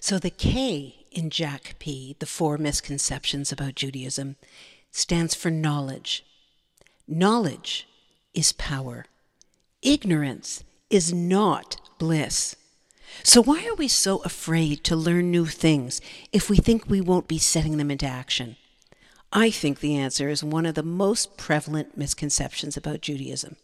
So the K in Jack P, the four misconceptions about Judaism, stands for knowledge. Knowledge is power. Ignorance is not bliss. So, why are we so afraid to learn new things if we think we won't be setting them into action? I think the answer is one of the most prevalent misconceptions about Judaism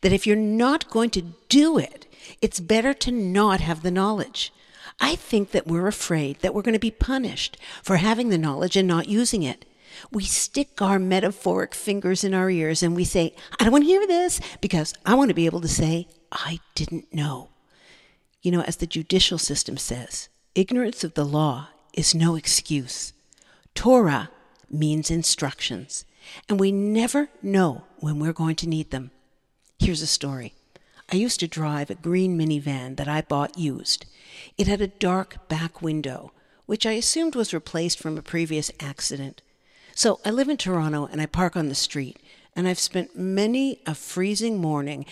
that if you're not going to do it, it's better to not have the knowledge. I think that we're afraid that we're going to be punished for having the knowledge and not using it. We stick our metaphoric fingers in our ears and we say, I don't want to hear this because I want to be able to say, I didn't know. You know, as the judicial system says, ignorance of the law is no excuse. Torah means instructions, and we never know when we're going to need them. Here's a story. I used to drive a green minivan that I bought used. It had a dark back window, which I assumed was replaced from a previous accident. So I live in Toronto and I park on the street, and I've spent many a freezing morning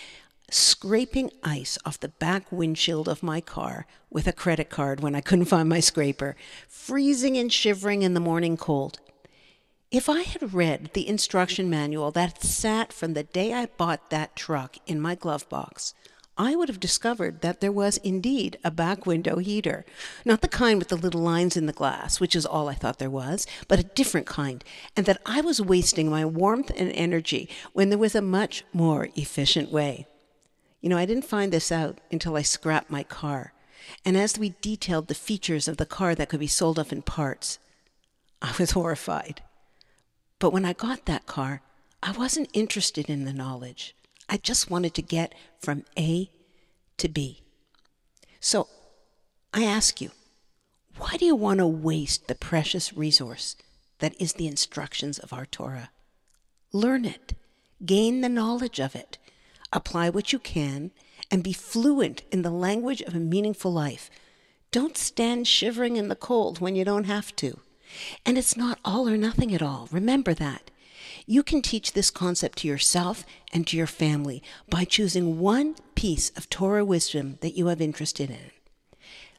scraping ice off the back windshield of my car with a credit card when I couldn't find my scraper, freezing and shivering in the morning cold. If I had read the instruction manual that sat from the day I bought that truck in my glove box, I would have discovered that there was indeed a back window heater. Not the kind with the little lines in the glass, which is all I thought there was, but a different kind, and that I was wasting my warmth and energy when there was a much more efficient way. You know, I didn't find this out until I scrapped my car. And as we detailed the features of the car that could be sold off in parts, I was horrified. But when I got that car, I wasn't interested in the knowledge. I just wanted to get from A to B. So I ask you, why do you want to waste the precious resource that is the instructions of our Torah? Learn it, gain the knowledge of it, apply what you can, and be fluent in the language of a meaningful life. Don't stand shivering in the cold when you don't have to. And it's not all or nothing at all. Remember that. You can teach this concept to yourself and to your family by choosing one piece of Torah wisdom that you have interested in.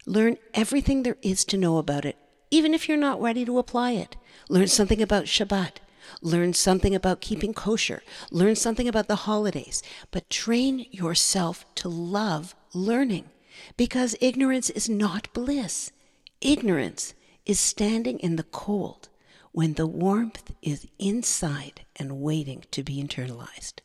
Learn everything there is to know about it, even if you're not ready to apply it. Learn something about Shabbat. Learn something about keeping kosher. Learn something about the holidays. But train yourself to love learning because ignorance is not bliss. Ignorance is standing in the cold when the warmth is inside and waiting to be internalized.